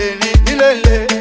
lè rìn nílé lè.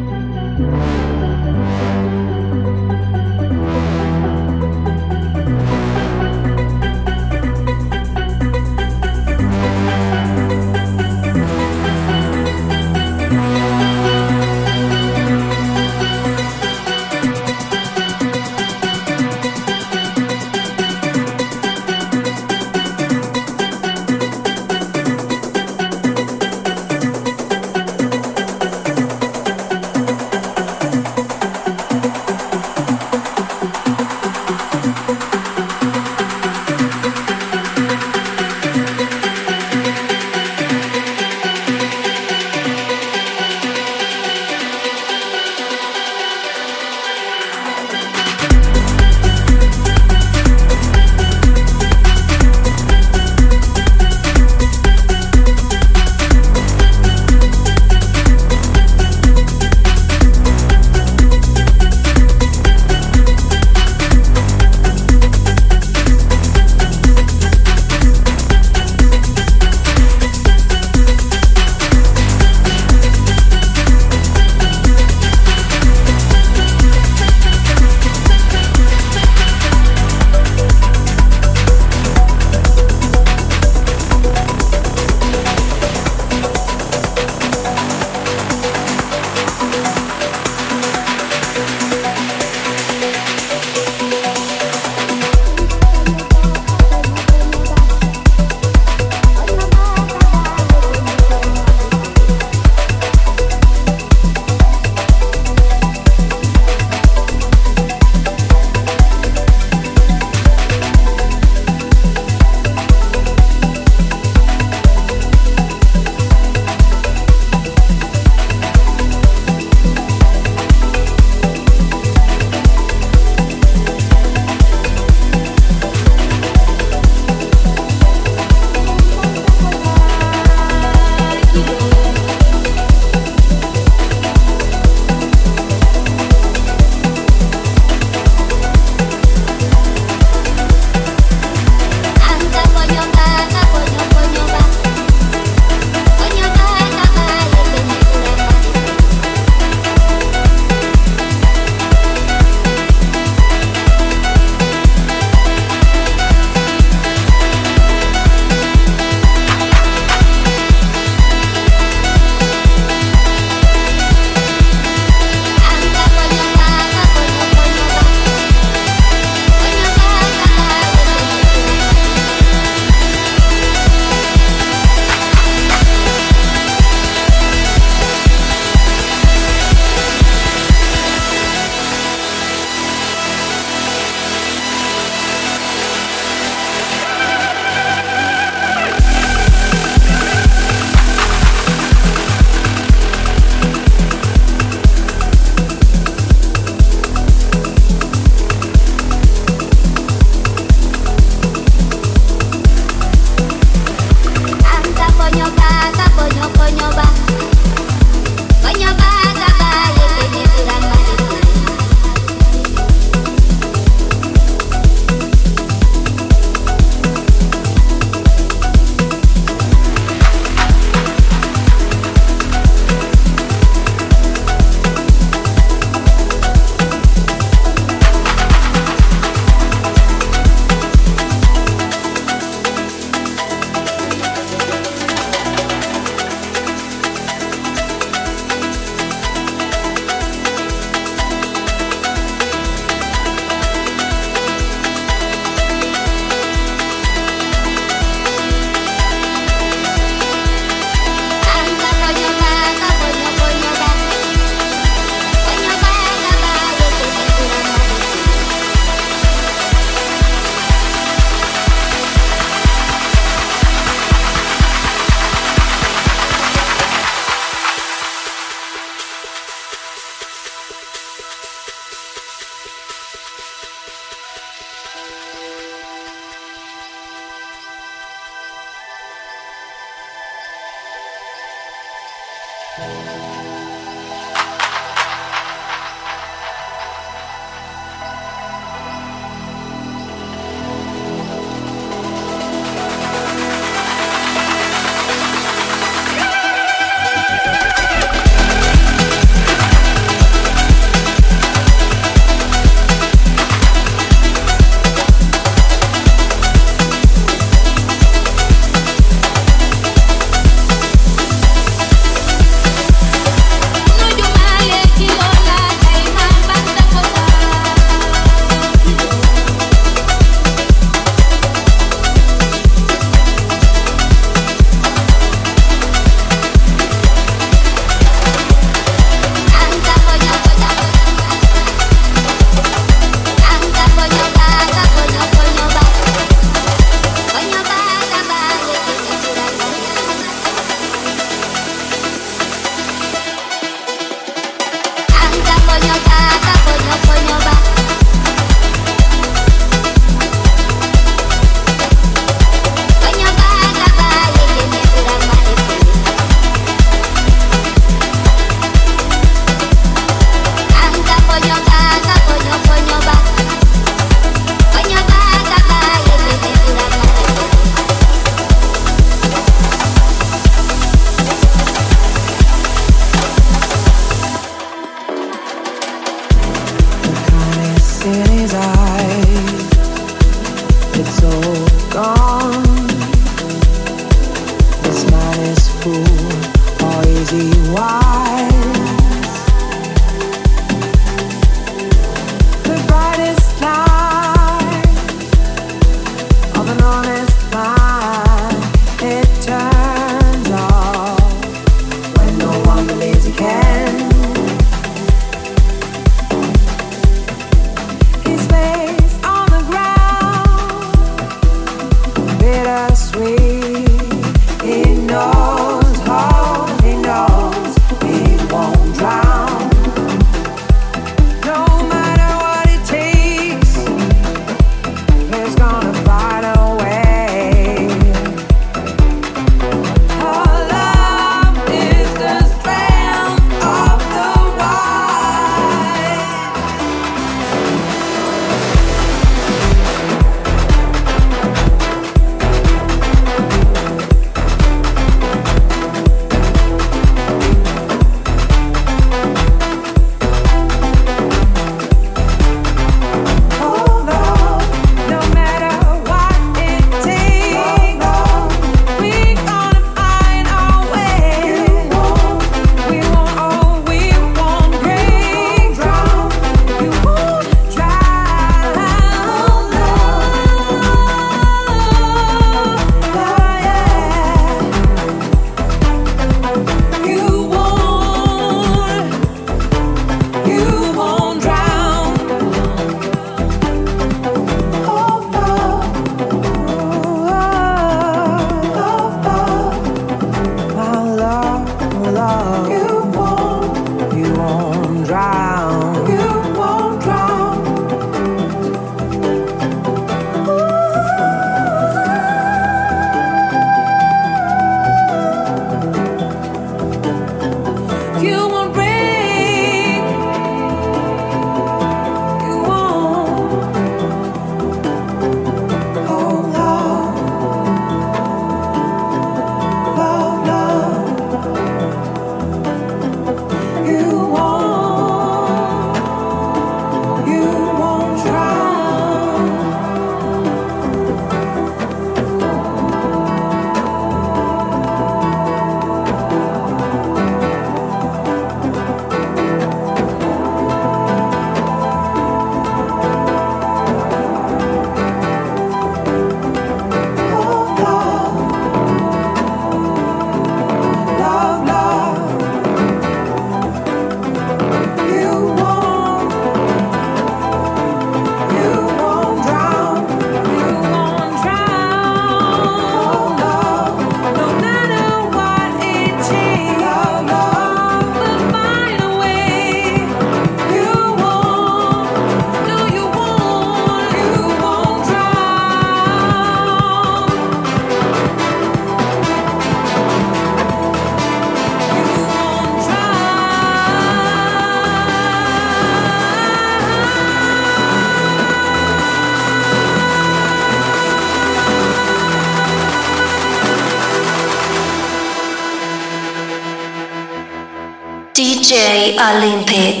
DJ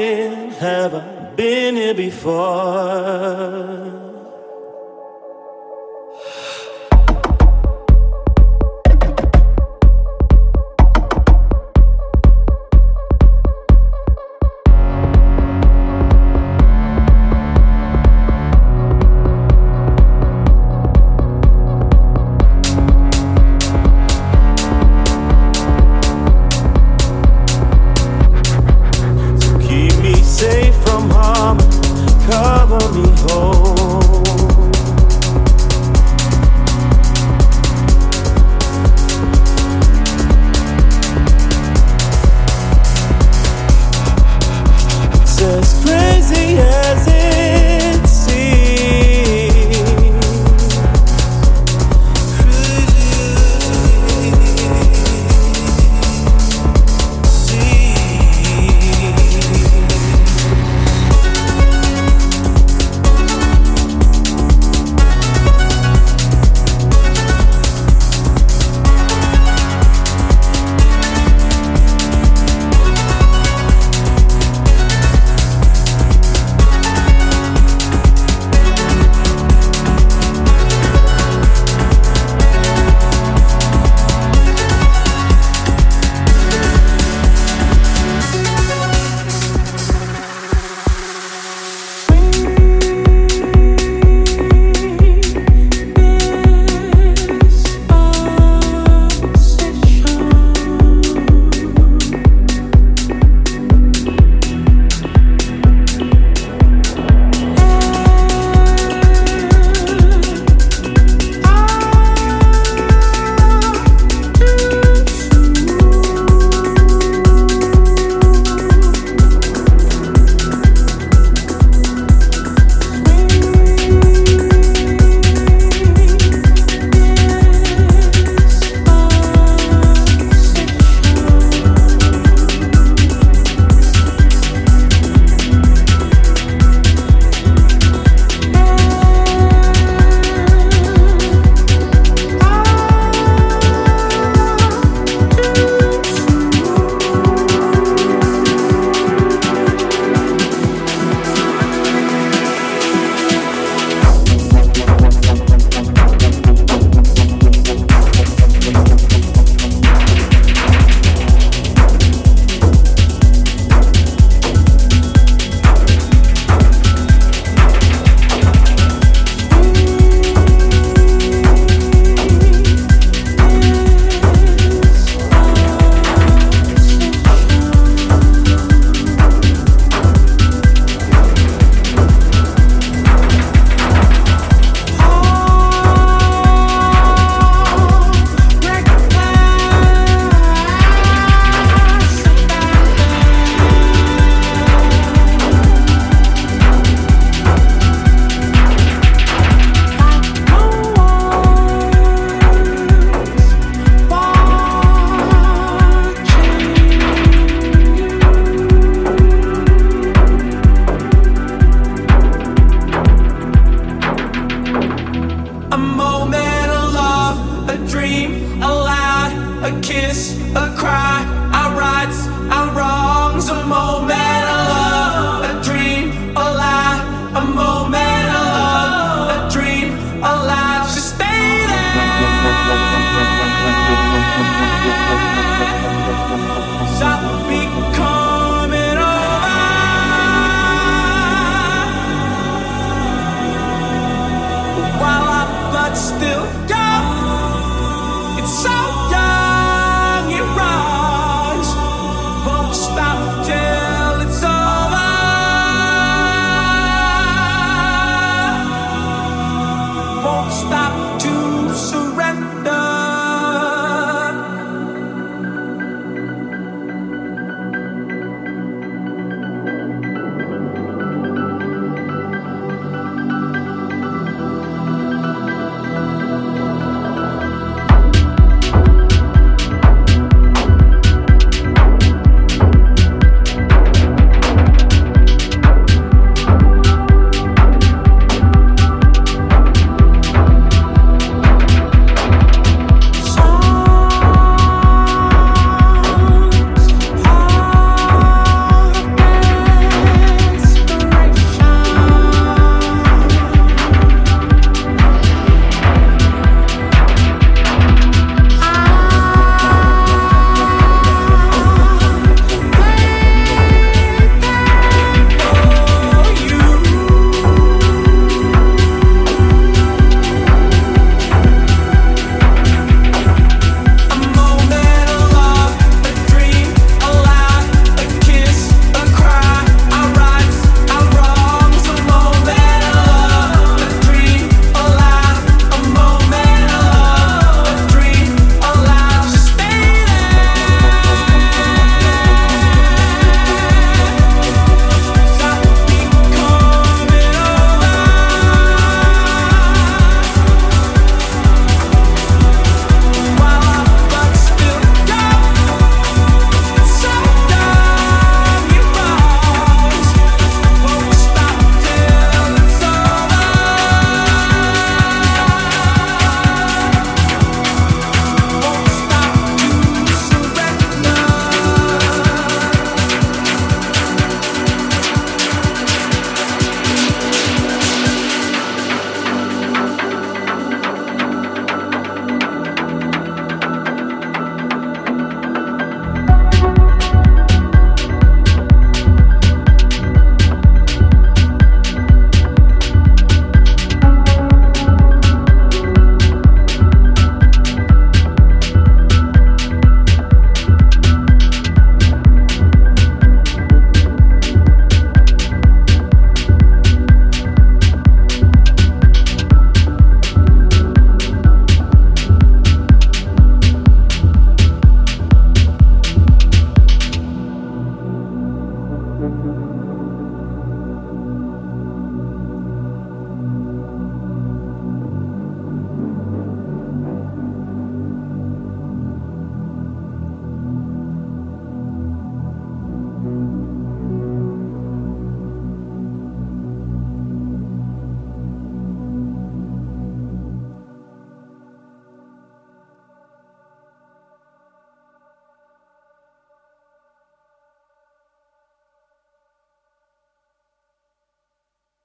Have I been here before?